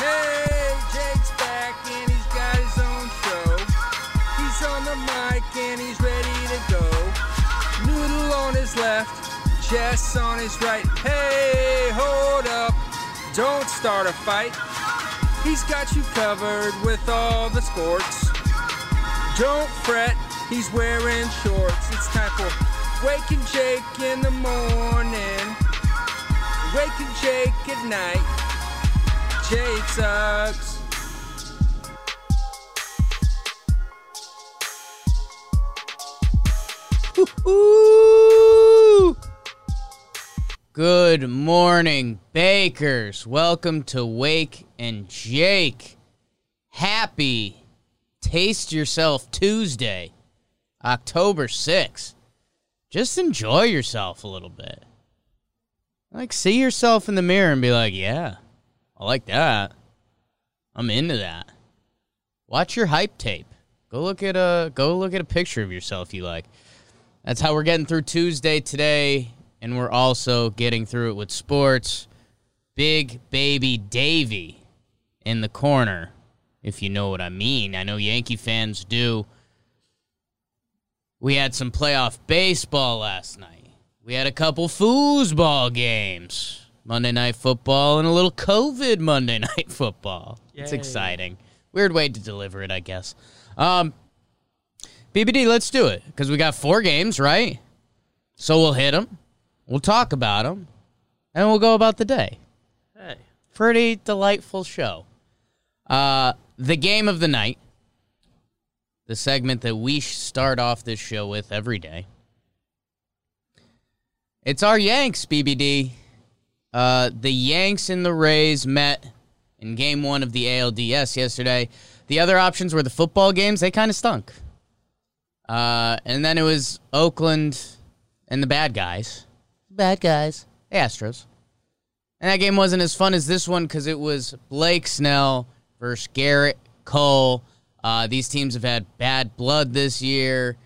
Hey, Jake's back and he's got his own show. He's on the mic and he's ready to go. Noodle on his left, Jess on his right. Hey, hold up, don't start a fight. He's got you covered with all the sports. Don't fret, he's wearing shorts. It's time for Waking Jake in the morning, Waking Jake at night. Sucks. Good morning, Bakers. Welcome to Wake and Jake. Happy Taste Yourself Tuesday, October 6th. Just enjoy yourself a little bit. Like, see yourself in the mirror and be like, yeah, I like that. I'm into that. Watch your hype tape. Go look at a go look at a picture of yourself you like. That's how we're getting through Tuesday today, and we're also getting through it with sports. Big baby Davy in the corner, if you know what I mean. I know Yankee fans do. We had some playoff baseball last night. We had a couple foosball games. Monday night football and a little COVID Monday night football. It's exciting. Weird way to deliver it, I guess. Um, BBD, let's do it because we got four games, right? So we'll hit them, we'll talk about them, and we'll go about the day. Hey. Pretty delightful show. Uh, the game of the night, the segment that we start off this show with every day. It's our Yanks, BBD. Uh, the Yanks and the Rays met in game one of the ALDS yesterday. The other options were the football games. They kind of stunk. Uh, and then it was Oakland and the bad guys. Bad guys. The Astros. And that game wasn't as fun as this one because it was Blake Snell versus Gerrit Cole. Uh, these teams have had bad blood this year.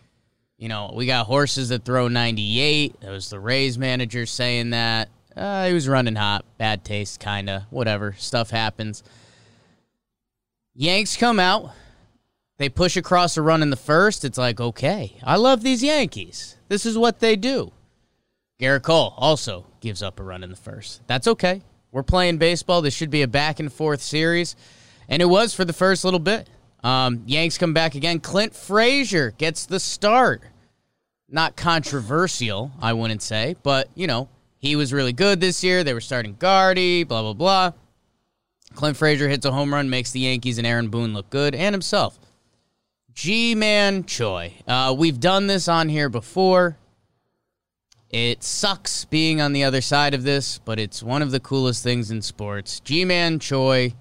You know, we got horses that throw 98. That was the Rays manager saying that. Uh, he was running hot. Bad taste, kind of. Whatever. Stuff happens. Yanks come out. They push across a run in the first. It's like, okay, I love these Yankees. This is what they do. Gerrit Cole also gives up a run in the first. That's okay. We're playing baseball. This should be a back and forth series. And it was for the first little bit. Um, Yanks come back again. Clint Frazier gets the start. Not controversial, I wouldn't say, but, you know, he was really good this year. They were starting Guardy, blah, blah, blah. Clint Frazier hits a home run, makes the Yankees and Aaron Boone look good, and himself. Ji-Man Choi. Uh, we've done this on here before. It sucks being on the other side of this, but it's one of the coolest things in sports. Ji-Man Choi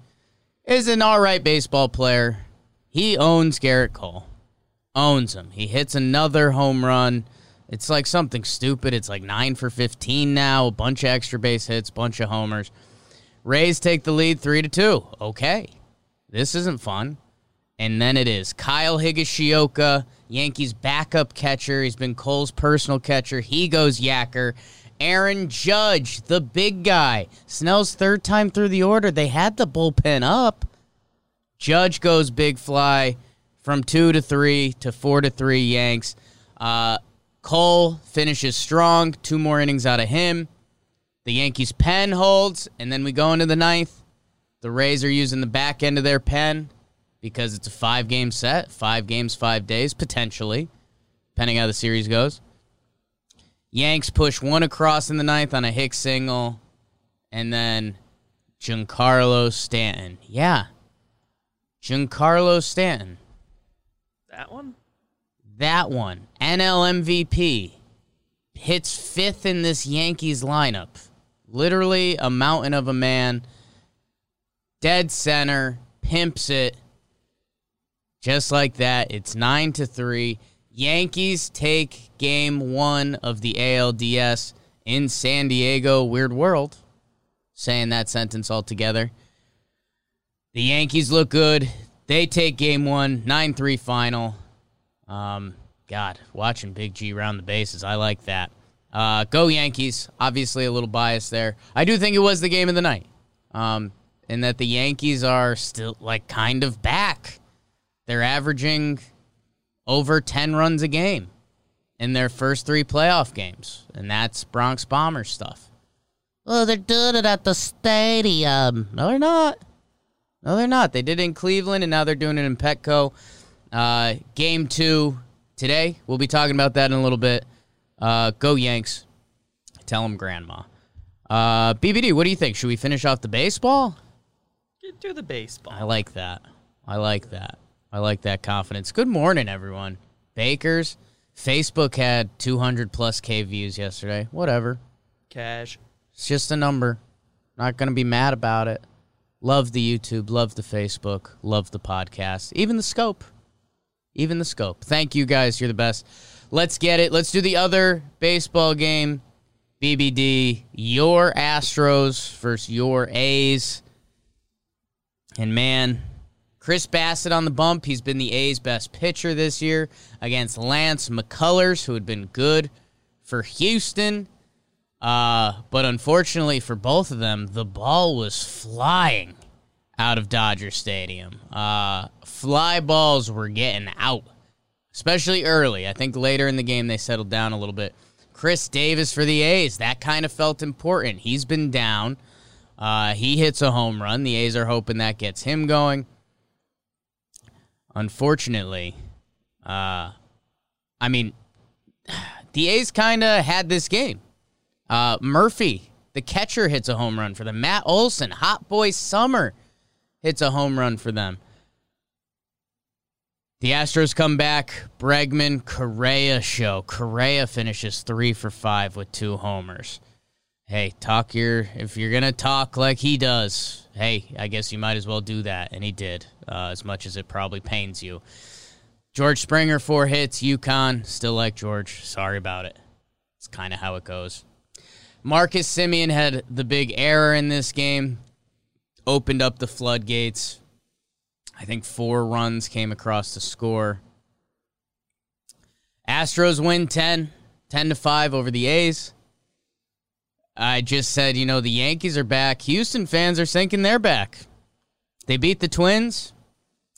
is an all right baseball player. He owns Gerrit Cole. Owns him. He hits another home run. It's like something stupid. It's like 9 for 15 now, a bunch of extra base hits, bunch of homers. Rays take the lead 3 to 2. Okay. This isn't fun. And then it is Kyle Higashioka, Yankees backup catcher. He's been Cole's personal catcher. He goes Yacker. Aaron Judge, the big guy. Snell's third time through the order. They had the bullpen up. Judge goes big fly from two to three to four to three Yanks. Uh, Cole finishes strong. Two more innings out of him. The Yankees pen holds, and then we go into the ninth. The Rays are using the back end of their pen because it's a five game set, five games, five days, potentially, depending how the series goes. Yanks push one across in the ninth on a Hicks single, and then Giancarlo Stanton. Yeah. Giancarlo Stanton. That one? That one. NL MVP. Hits fifth in this Yankees lineup. Literally a mountain of a man. Dead center. Pimps it. Just like that. It's 9 to 3. Yankees take game one of the ALDS in San Diego. Weird world. Saying that sentence altogether. The Yankees look good. They take game one, 9 3 final. Um, God, watching Big G round the bases. I like that. Uh, go Yankees. Obviously, a little bias there. I do think it was the game of the night. Um, in that the Yankees are still like kind of back. They're averaging over 10 runs a game in their first three playoff games, and that's Bronx Bombers stuff. Oh, they're doing it at the stadium. No, they're not. No, they're not. They did it in Cleveland, and now they're doing it in Petco. Uh, game two today. We'll be talking about that in a little bit. Uh, go Yanks. Tell them grandma. Uh, BBD, what do you think? Should we finish off the baseball? Through the baseball. I like that. I like that. I like that confidence. Good morning, everyone. Bakers. Facebook had 200 plus K views yesterday. Whatever. Cash. It's just a number. Not going to be mad about it. Love the YouTube, love the Facebook, love the podcast, even the scope. Even the scope. Thank you guys. You're the best. Let's get it. Let's do the other baseball game. BBD, your Astros versus your A's. And man, Chris Bassitt on the bump. He's been the A's best pitcher this year against Lance McCullers, who had been good for Houston. Uh, but unfortunately for both of them, the ball was flying out of Dodger Stadium. Uh, fly balls were getting out, especially early. I think later in the game they settled down a little bit. Khris Davis for the A's, that kind of felt important. He's been down. Uh, he hits a home run. The A's are hoping that gets him going. Unfortunately, uh, I mean, the A's kind of had this game. Uh, Murphy, the catcher, hits a home run for them. Matt Olson, Hot Boy Summer, hits a home run for them. The Astros come back. Bregman, Correa show. Correa finishes three for five with two homers. Hey, talk your if you're gonna talk like he does. Hey, I guess you might as well do that, and he did. Uh, as much as it probably pains you. George Springer four hits. UConn still like George. Sorry about it. It's kind of how it goes. Marcus Semien had the big error in this game, opened up the floodgates. I think four runs came across the score. Astros win 10, 10 to 5 over the A's. I just said, you know, the Yankees are back. Houston fans are thinking they're back. They beat the Twins,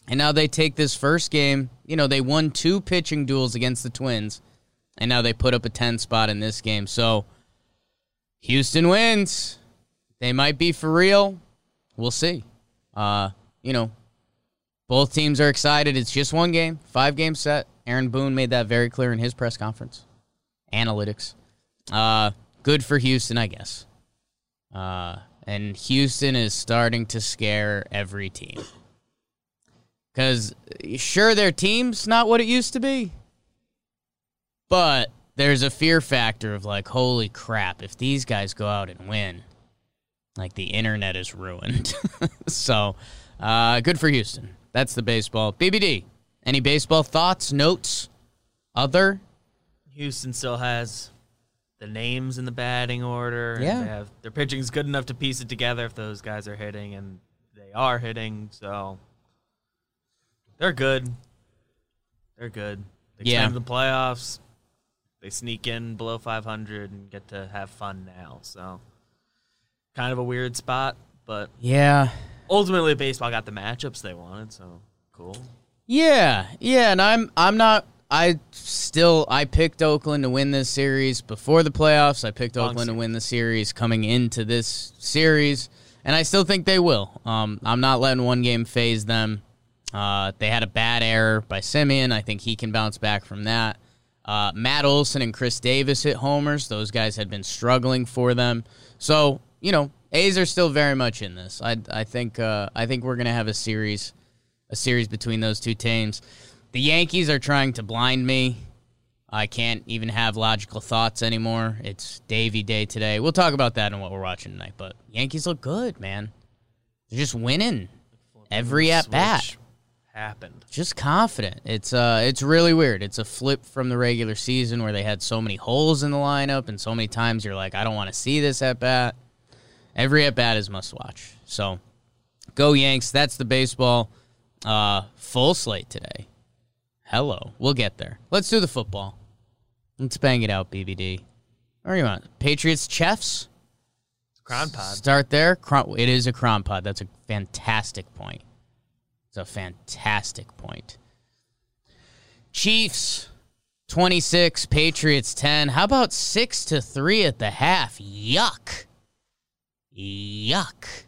and now they take this first game. You know, they won two pitching duels against the Twins, and now they put up a 10 spot in this game. So, Houston wins. They might be for real. We'll see. Uh, you know, both teams are excited. It's just one game, five game set. Aaron Boone made that very clear in his press conference. Analytics. Uh, good for Houston, I guess. Uh, and Houston is starting to scare every team. Because, sure, their team's not what it used to be. But there's a fear factor of like, holy crap, if these guys go out and win, like the internet is ruined. so, uh, good for Houston. That's the baseball. BBD, any baseball thoughts, notes, other? Houston still has the names in the batting order. and Yeah. They have, their pitching's good enough to piece it together if those guys are hitting, and they are hitting, so they're good. They're good. They yeah. the playoffs. They sneak in below 500 and get to have fun now. So, kind of a weird spot, but Yeah. Ultimately, baseball got the matchups they wanted. So cool. Yeah, yeah, and I'm I'm not I still I picked Oakland to win this series before the playoffs. I picked Wrong Oakland to win the series coming into this series, and I still think they will. Um, I'm not letting one game phase them. Uh, they had a bad error by Semien. I think he can bounce back from that. Uh, Matt Olson and Khris Davis hit homers. Those guys had been struggling for them. So you know, A's are still very much in this. I I think uh, I think we're gonna have a series, a series between those two teams. The Yankees are trying to blind me. I can't even have logical thoughts anymore. It's Davy Day today. We'll talk about that and what we're watching tonight. But Yankees look good, man. They're just winning every at bat happened. just confident. It's uh it's really weird. It's a flip from the regular season where they had so many holes in the lineup and so many times you're like, I don't want to see this at bat. Every at bat is must watch. So go Yanks. That's the baseball. Uh full slate today. Hello. We'll get there. Let's do the football. Let's bang it out, BBD. Or you want Patriots Chiefs? Cron pod. Start there. Cron- It is a cron pod. That's a fantastic point. It's a fantastic point. Chiefs 26, Patriots 10. How about 6 to 3 at the half? Yuck. Yuck.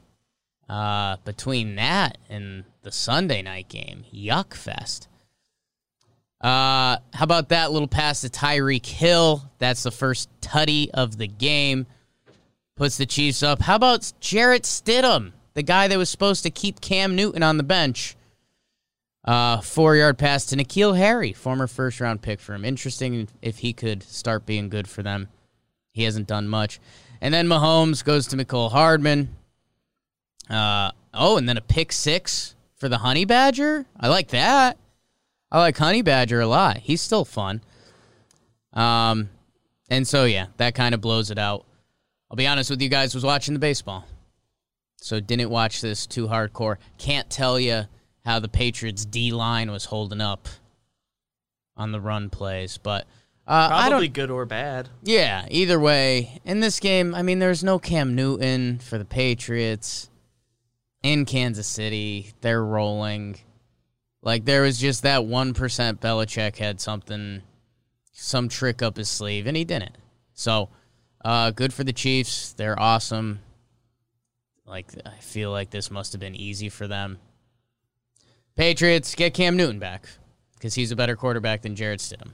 Uh, between that and the Sunday night game, yuck fest. Uh, how about that little pass to Tyreek Hill? That's the first tutty of the game. Puts the Chiefs up. How about Jarrett Stidham, the guy that was supposed to keep Cam Newton on the bench? Uh, four yard pass to N'Keal Harry, former first round pick for him. Interesting if he could start being good for them. He hasn't done much. And then Mahomes goes to Mecole Hardman. Uh, oh, and then a pick six for the Honey Badger. I like that. I like Honey Badger a lot. He's still fun. Um, and so yeah, that kind of blows it out. I'll be honest with you guys, was watching the baseball, so didn't watch this too hardcore. Can't tell you how the Patriots D line was holding up on the run plays, but uh, I don't. Probably good or bad. Yeah, either way, in this game, I mean, there's no Cam Newton for the Patriots in Kansas City. They're rolling. Like, there was just that 1% Belichick had something, some trick up his sleeve, and he didn't. So, uh, good for the Chiefs. They're awesome. Like, I feel like this must have been easy for them. Patriots, get Cam Newton back because he's a better quarterback than Jarrett Stidham.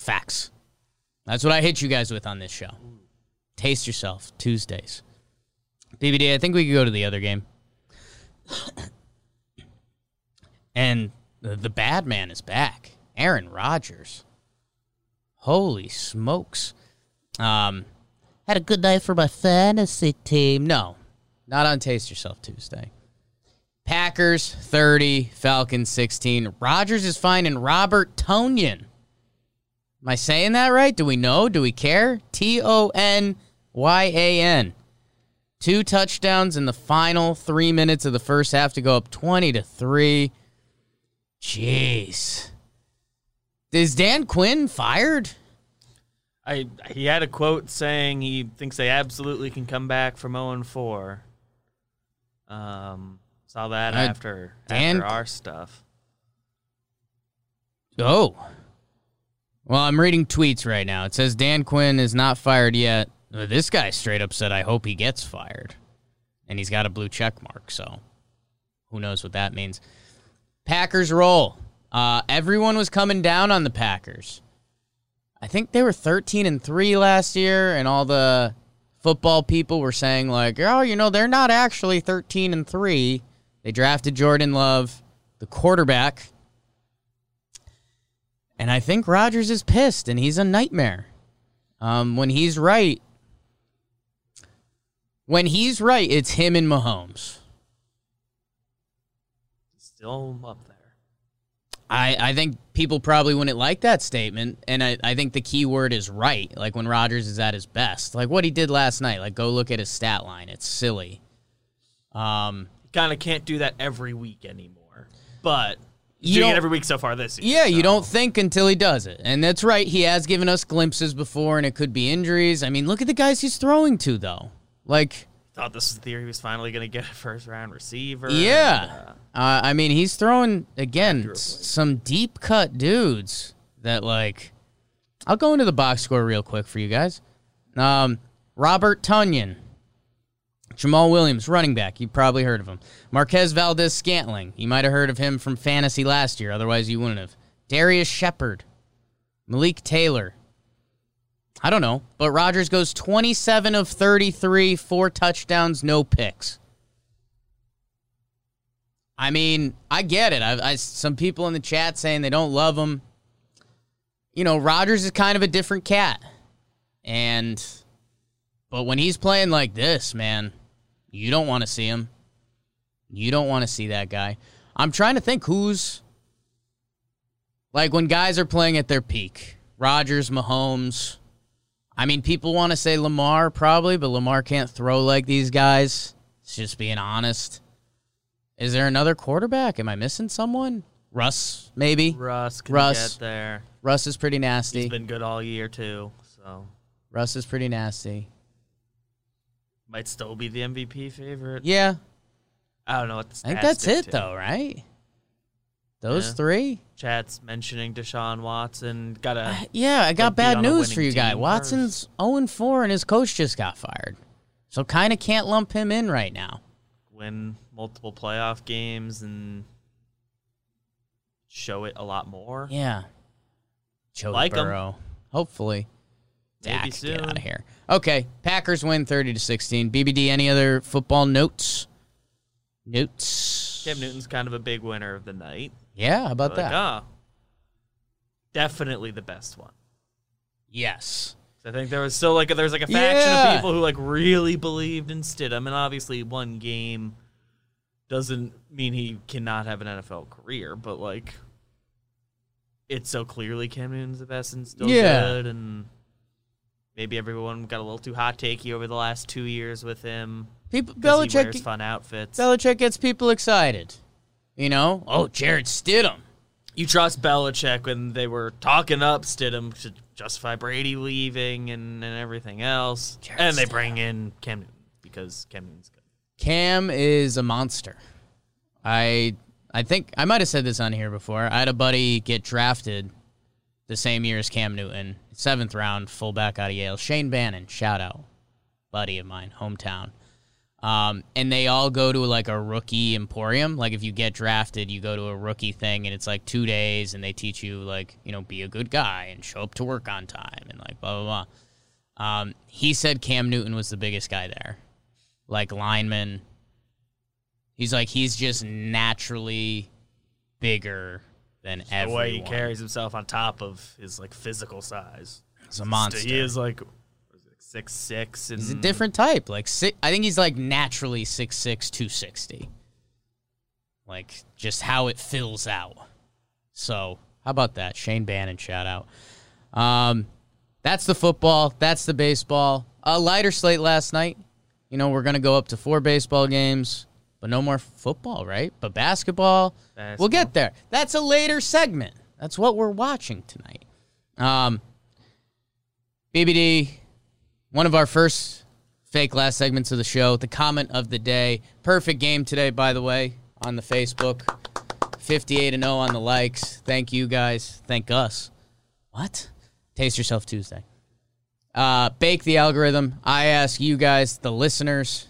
Facts. That's what I hit you guys with on this show. Taste yourself Tuesdays. BBD, I think we could go to the other game. and the, bad man is back. Aaron Rodgers. Holy smokes. Um, had a good night for my fantasy team. No, not on Taste Yourself Tuesday. Packers 30, Falcons 16. Rodgers is finding Robert Tonyan. Am I saying that right? Do we know? Do we care? T O N Y A N. Two touchdowns in the final three minutes of the first half to go up 20 to 3. Jeez. Is Dan Quinn fired? I he had a quote saying he thinks they absolutely can come back from 0 and 4. Um, saw that Uh, after Dan- after our stuff. Oh. Well, I'm reading tweets right now. It says Dan Quinn is not fired yet. Uh, This guy straight up said, I hope he gets fired. And he's got a blue check mark, so who knows what that means. Packers roll. Uh, everyone was coming down on the Packers. I think they were 13 and 3 last year, and all the football people were saying, like, oh, you know, they're not actually 13 and 3. They drafted Jordan Love, the quarterback. And I think Rodgers is pissed, and he's a nightmare. Um, when he's right, when he's right, it's him and Mahomes. Still up there. I, I think people probably wouldn't like that statement, and I, I think the key word is right. Like when Rodgers is at his best, like what he did last night. Like go look at his stat line; it's silly. Um, Kind of can't do that every week anymore. But You doing it every week so far this year. yeah, you don't think until he does it, and that's right. He has given us glimpses before, and it could be injuries. I mean, look at the guys he's throwing to, though. Like, thought this was the year he was finally going to get a first round receiver. Yeah. uh, Uh, I mean, he's throwing again s- some deep cut dudes that like. I'll go into the box score real quick for you guys. Um, Robert Tonyan, Jamaal Williams, running back. You probably heard of him. Marquez Valdes-Scantling. You might have heard of him from fantasy last year. Otherwise, you wouldn't have. Darius Shepard, Malik Taylor. I don't know, but Rodgers goes 27 of 33, four touchdowns, no picks. I mean, I get it. I, I some people in the chat saying they don't love him. You know, Rodgers is kind of a different cat, and but when he's playing like this, man, you don't want to see him. You don't want to see that guy. I'm trying to think who's like when guys are playing at their peak. Rodgers, Mahomes. I mean, people want to say Lamar probably, but Lamar can't throw like these guys. It's just being honest. Is there another quarterback? Am I missing someone? Russ, maybe. Russ can Russ. get there. Russ is pretty He's nasty. been good all year too. So Russ is pretty nasty. Might still be the MVP favorite. Yeah, I don't know what the I think that's it dictate. though, right? Those Yeah. three. Chat's mentioning Deshaun Watson. Got a uh, Yeah, I got bad news for you guys. Watson's 0 4 and his coach just got fired. So kind of can't lump him in right now. win multiple playoff games and show it a lot more. Yeah. Joe Like. Burrow. Hopefully. Maybe Dak, get out of here. Okay, Packers win 30 to 16. BBD, any other football notes? Notes. Cam Newton's kind of a big winner of the night. Yeah, how about Like, that? ah, definitely the best one. yes. I think there was still like there's like a faction Yeah. of people who like really believed in Stidham, and obviously one game doesn't mean he cannot have an NFL career, but like it's so clearly Cam Newton's the best and still Yeah. good, and maybe everyone got a little too hot takey over the last two years with him. People Belichick wears fun outfits. Belichick gets people excited. You know? Oh, Jarrett Stidham. you trust Belichick when they were talking up Stidham to justify Brady leaving and, and everything else, Jared and they Stidham. bring in Cam Newton because Cam Newton's good. Cam is a monster. I I think I might have said this on here before. I had a buddy get drafted the same year as Cam Newton, seventh round, fullback out of Yale. Shane Bannon, shout out, buddy of mine, hometown. Um, and they all go to like a rookie emporium. Like if you get drafted, you go to a rookie thing, and it's like two days, and they teach you like you know be a good guy and show up to work on time and like blah blah blah. Um, he said Cam Newton was the biggest guy there, like lineman. He's like he's just naturally bigger than The everyone. way he carries himself on top of his like physical size, He's a monster. He is like what is it, six six, and He's a different type. Like si I think he's like naturally six six two sixty. Like just how it fills out. So how about that? Shane Bannon shout out. Um, that's the football. That's the baseball. A lighter slate last night. You know we're gonna go up to four baseball games, but no more football, right? But basketball, we'll get there. That's a later segment. That's what we're watching tonight. Um, BBD, one of our first fake last segments of the show, the comment of the day. Perfect game today, by the way, on the Facebook. 58 and 0 on the likes. Thank you guys. Thank us. What? Taste yourself Tuesday. Uh, bake the algorithm. I ask you guys, the listeners,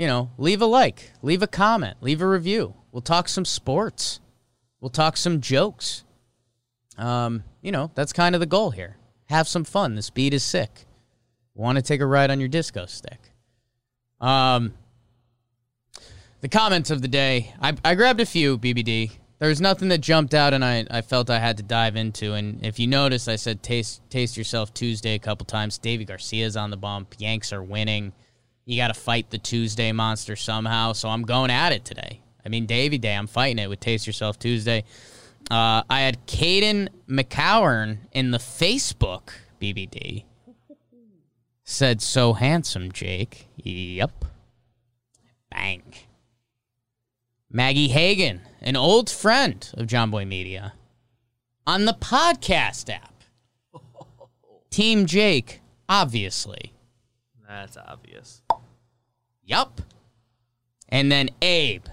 you know, leave a like, leave a comment, leave a review. We'll talk some sports. We'll talk some jokes. Um, you know, that's kind of the goal here. Have some fun. This beat is sick. Want to take a ride on your disco stick? Um, the comments of the day. I, I grabbed a few, BBD. There was nothing that jumped out and I, I felt I had to dive into. And if you notice, I said taste taste yourself Tuesday a couple times. Deivi Garcia's on the bump. Yanks are winning. You got to fight the Tuesday monster somehow. So I'm going at it today. I mean, Davy Day, I'm fighting it with Taste Yourself Tuesday. Uh, I had Caden McCowan in the Facebook BBD. Said, so handsome, Jake. Yep. Bang. Maggie Hagan, an old friend of Jomboy Media, on the podcast app. Team Jake, obviously. That's obvious. Yup. And then Abe.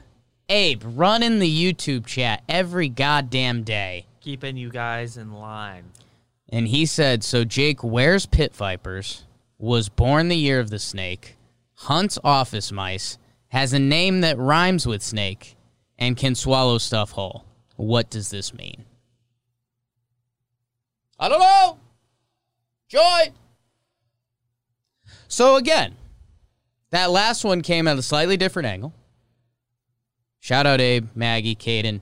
Abe, running the YouTube chat every goddamn day. Keeping you guys in line. And he said, so Jake wears pit vipers, was born the year of the snake, hunts office mice, has a name that rhymes with snake, and can swallow stuff whole. What does this mean? I don't know. Joy. So again, that last one came at a slightly different angle. Shout out Abe, Maggie, Caden.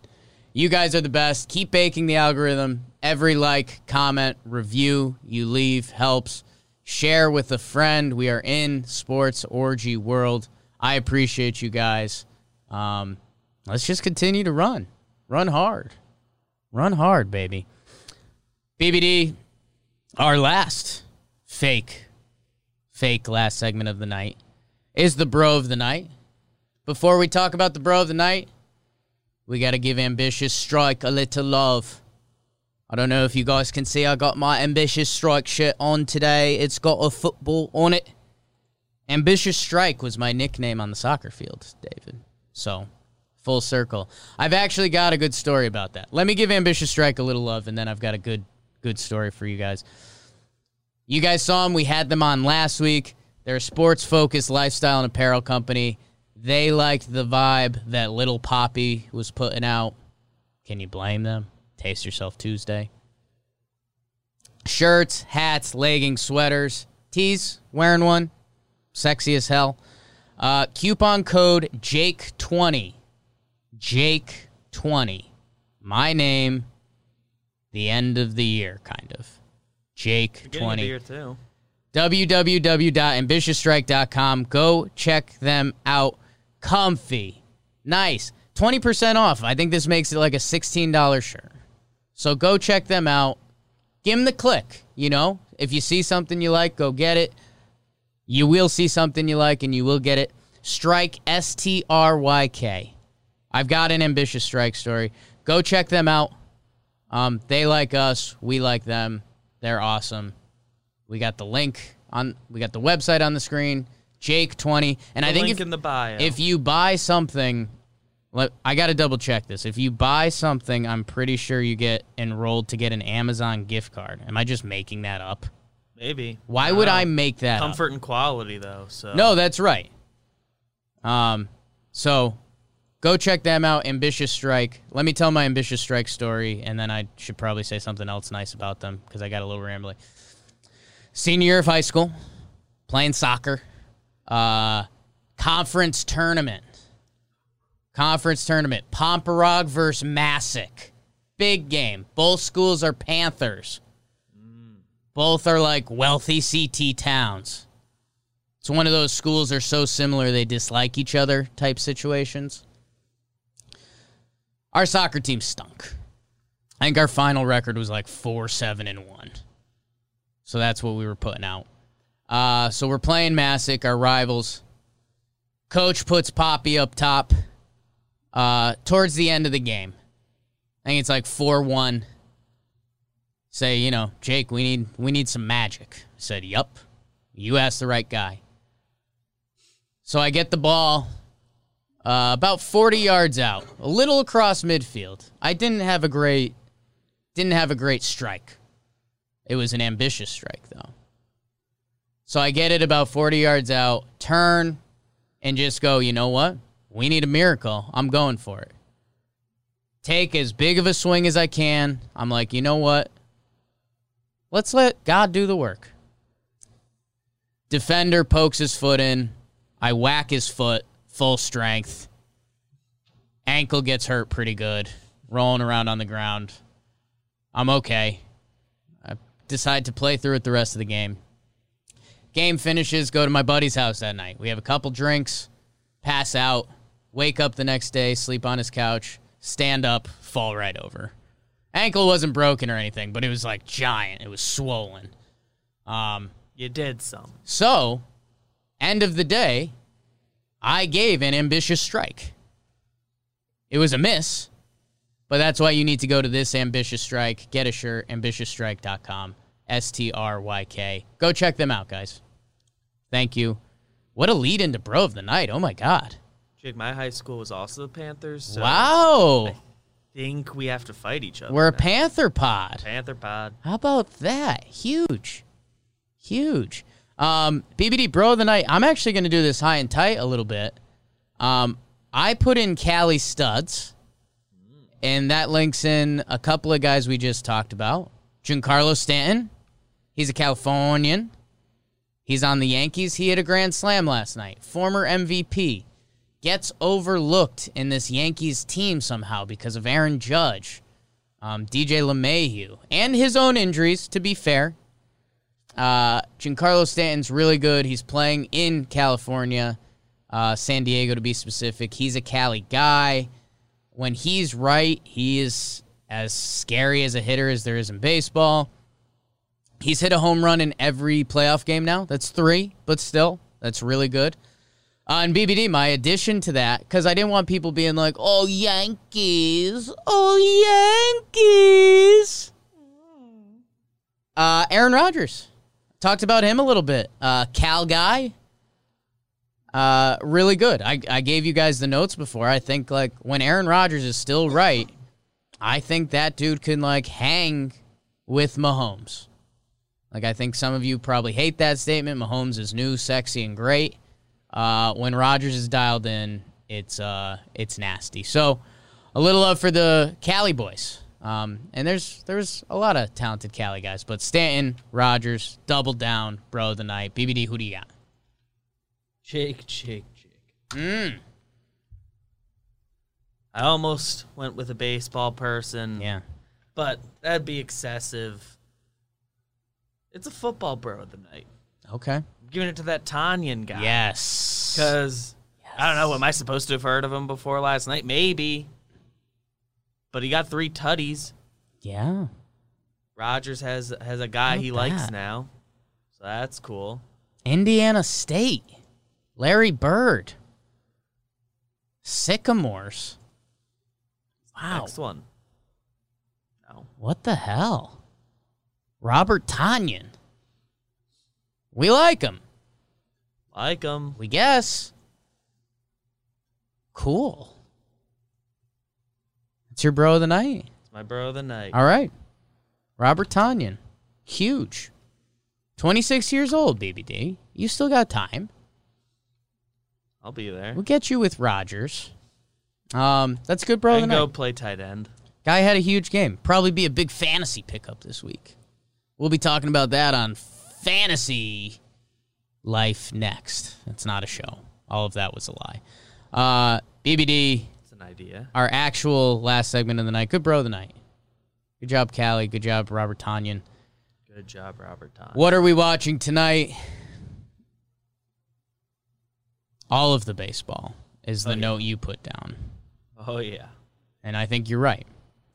You guys are the best. Keep baking the algorithm. Every like, comment, review you leave helps. Share with a friend. We are in sports orgy world. I appreciate you guys. Um, let's just continue to run. Run hard. Run hard, baby. BBD, our last fake, fake last segment of the night is the bro of the night. Before we talk about the bro of the night, we got to give Ambitious Strike a little love. I don't know if you guys can see, I got my Ambitious Strike shirt on today. It's got a football on it. Ambitious Strike was my nickname on the soccer field, David. So, full circle. I've actually got a good story about that. Let me give Ambitious Strike a little love, and then I've got a good, good story for you guys. You guys saw them. We had them on last week. They're a sports focused lifestyle and apparel company. They liked the vibe that Little Poppy was putting out. Can you blame them? Taste Yourself Tuesday. Shirts, hats, leggings, sweaters, tees, wearing one. Sexy as hell. Uh, coupon code Jake20. Jake20. My name, the end of the year, kind of. Getting a Jake20 beer too. www.ambitiousstrike.com. Go check them out. Comfy. Nice. 20% off. I think this makes it like a $16 shirt. So go check them out. Give them the click. You know, if you see something you like, go get it. You will see something you like and you will get it. Strike, S T R Y K. I've got an ambitious strike story. Go check them out. Um, they like us. We like them. They're awesome. We got the link on. We got the website on the screen. Jake twenty, and The I think if, in the bio. if you buy something, let, I got to double check this. If you buy something, I'm pretty sure you get enrolled to get an Amazon gift card. Am I just making that up? maybe. Why would I make that up? comfort and quality though? So No, that's right. Um, so go check them out. Ambitious Strike. Let me tell my Ambitious Strike story, and then I should probably say something else nice about them because I got a little rambly. Senior year of high school, playing soccer, uh, conference tournament, conference tournament, Pomperaug versus Masuk, big game. Both schools are Panthers. Both are like wealthy CT towns. It's one of those schools are so similar they dislike each other type situations. Our soccer team stunk. I think our final record was like four, seven, and one. So that's what we were putting out. Uh, so we're playing Masuk, our rivals. Coach puts Poppy up top uh, towards the end of the game. I think it's like four one. Say, you know, Jake, we need we need some magic. I said, Yup. You asked the right guy. So I get the ball uh, about 40 yards out, a little across midfield. I didn't have a great didn't have a great strike. It was an ambitious strike though. So I get it about 40 yards out, turn and just go, you know what? We need a miracle. I'm going for it. Take as big of a swing as I can. I'm like, you know what? Let's let God do the work. Defender pokes his foot in. I whack his foot, full strength. Ankle gets hurt pretty good, rolling around on the ground. I'm okay. Decide to play through it the rest of the game. Game finishes, go to my buddy's house that night. We have a couple drinks, pass out, wake up the next day, sleep on his couch, stand up, fall right over. Ankle wasn't broken or anything, but it was like giant. It was swollen. Um, you did some. so, end of the day, I gave an ambitious strike. It was a miss, but that's why you need to go to this ambitious strike, get a shirt, ambitiousstrike.com, S T R Y K. Go check them out, guys. Thank you. What a lead into bro of the night. Oh my God. Jake, my high school was also the Panthers. So wow. I think we have to fight each other. We're a. Panther pod. Panther pod. How about that? Huge. Huge. Um, BBD Bro of the Night. I'm actually going to do this high and tight a little bit. Um, I put in Cali Studs, and that links in a couple of guys we just talked about. Giancarlo Stanton. He's a Californian. He's on the Yankees. He hit a grand slam last night. Former MVP. Gets overlooked in this Yankees team somehow because of Aaron Judge um, DJ LeMahieu, and his own injuries, to be fair. Uh, Giancarlo Stanton's really good. He's playing in California, uh, San Diego to be specific. He's a Cali guy. When he's right, he is as scary as a hitter as there is in baseball. He's hit a home run in every playoff game now. That's three, but still, that's really good. Uh, and BBD, my addition to that, because I didn't want people being like, oh, Yankees. Oh, Yankees. Uh, Aaron Rodgers. Talked about him a little bit. Uh, Cal guy. Uh, really good. I, I gave you guys the notes before. I think like when Aaron Rodgers is still right, I think that dude can like hang with Mahomes. Like I think some of you probably hate that statement. Mahomes is new, sexy, and great. Uh, when Rodgers is dialed in, it's uh, it's nasty. So a little love for the Cali boys. Um, and there's there's a lot of talented Cali guys, but Stanton, Rodgers, double down, bro the night. BBD, who do you got? Jake, Jake, Jake. Mm. I almost went with a baseball person. Yeah. But that'd be excessive. It's a football bro of the night. Okay. I'm giving it to that Tonyan guy. Yes. Because I don't know, am I supposed to have heard of him before last night? Maybe. But he got three tutties. Yeah. Rodgers has has a guy he likes now. So that's cool. Indiana State. Larry Bird. Sycamores. Wow. Next one. No. What the hell? Robert Tonyan. We like him. Like him. We guess. Cool. It's your bro of the night. It's my bro of the night. All right. Robert Tonyan. Huge. 26 years old, BBD. You still got time. I'll be there. We'll get you with Rodgers. Um, that's good bro I of the can go play tight end. Guy had a huge game. Probably be a big fantasy pickup this week. We'll be talking about that on Fantasy Life next. It's not a show. All of that was a lie. Uh, BBD, It's an idea. our actual last segment of the night. Good bro of the night. Good job, Callie. Good job, Robert Tonyan. Good job, Robert Tom. What are we watching tonight? All of the baseball is the Oh, yeah. note you put down. Oh yeah. And I think you're right.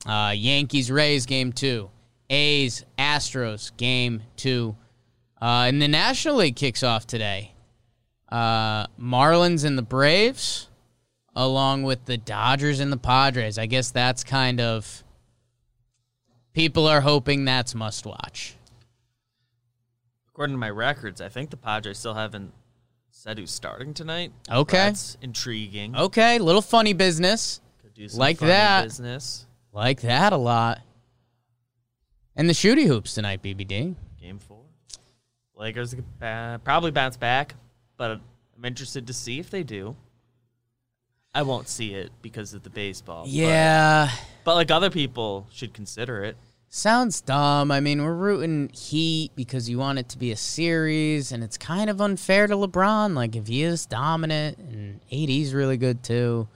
Uh, Yankees Rays game two. A's Astros game two. Uh, and the National League kicks off today. Uh, Marlins and the Braves, along with the Dodgers and the Padres. I guess that's kind of. People are hoping that's must watch. According to my records, I think the Padres still haven't said who's starting tonight. Okay. That's intriguing. Okay, little funny business. Could do some like funny that. business. Like that a lot. And the shooty hoops tonight, BBD. Game four. Lakers probably bounce back, but I'm interested to see if they do. I won't see it because of the baseball. but- Yeah. But, like other people should consider it. Sounds dumb. I mean, we're rooting Heat because you want it to be a series, and it's kind of unfair to LeBron. Like, if he is dominant and AD's really good too.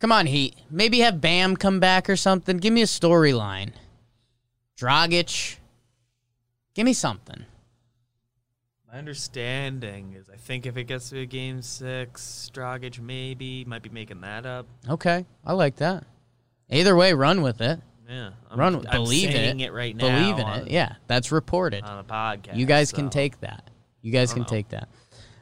Come on, Heat. Maybe have Bam come back or something. Give me a storyline. Dragic. Give me something. My understanding is I think if it gets to a game six, Dragic maybe might be making that up. Okay, I like that. Either way, run with it. Yeah. I'm, Run, I'm believe saying it. it right now. Believe in on, it. Yeah, that's reported. On a podcast. You guys can take that. You guys can know. take that.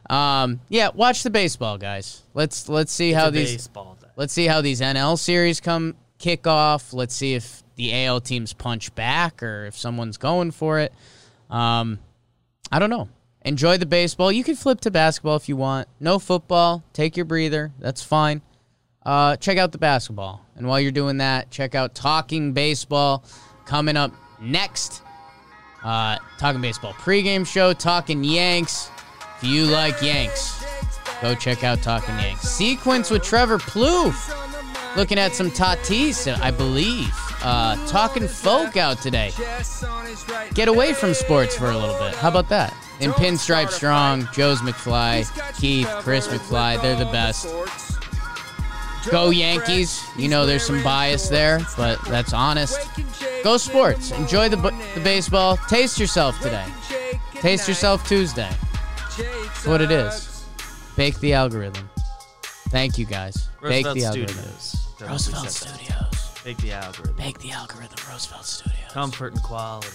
Um, yeah, watch the baseball, guys. Let's let's see It's how these baseball let's see how these NL series come kick off. Let's see if the AL teams punch back or if someone's going for it. Um, I don't know. Enjoy the baseball. You can flip to basketball if you want. No football. Take your breather. That's fine. Uh, check out the basketball. And while you're doing that, check out Talking Baseball coming up next. Uh, Talking Baseball pregame show, Talking Yanks. If you like Yanks, go check out Talking Yanks. Sequence with Trevor Plouffe. Looking at some Tatis, I believe. Uh, talking folk out today. Get away from sports for a little bit. How about that? In Pinstripe Strong, Joe's McFly, Keith, Chris McFly, they're the best. Go Yankees. You know there's some bias there, but that's honest. Go sports. Enjoy the, bu- the baseball. Taste yourself today. Taste yourself Tuesday. That's what it is. Bake the algorithm. Thank you guys. Bake Roosevelt the algorithm. Studios. Roosevelt. Studios. Bake the algorithm. Bake the algorithm. Roosevelt Studios. Comfort and quality.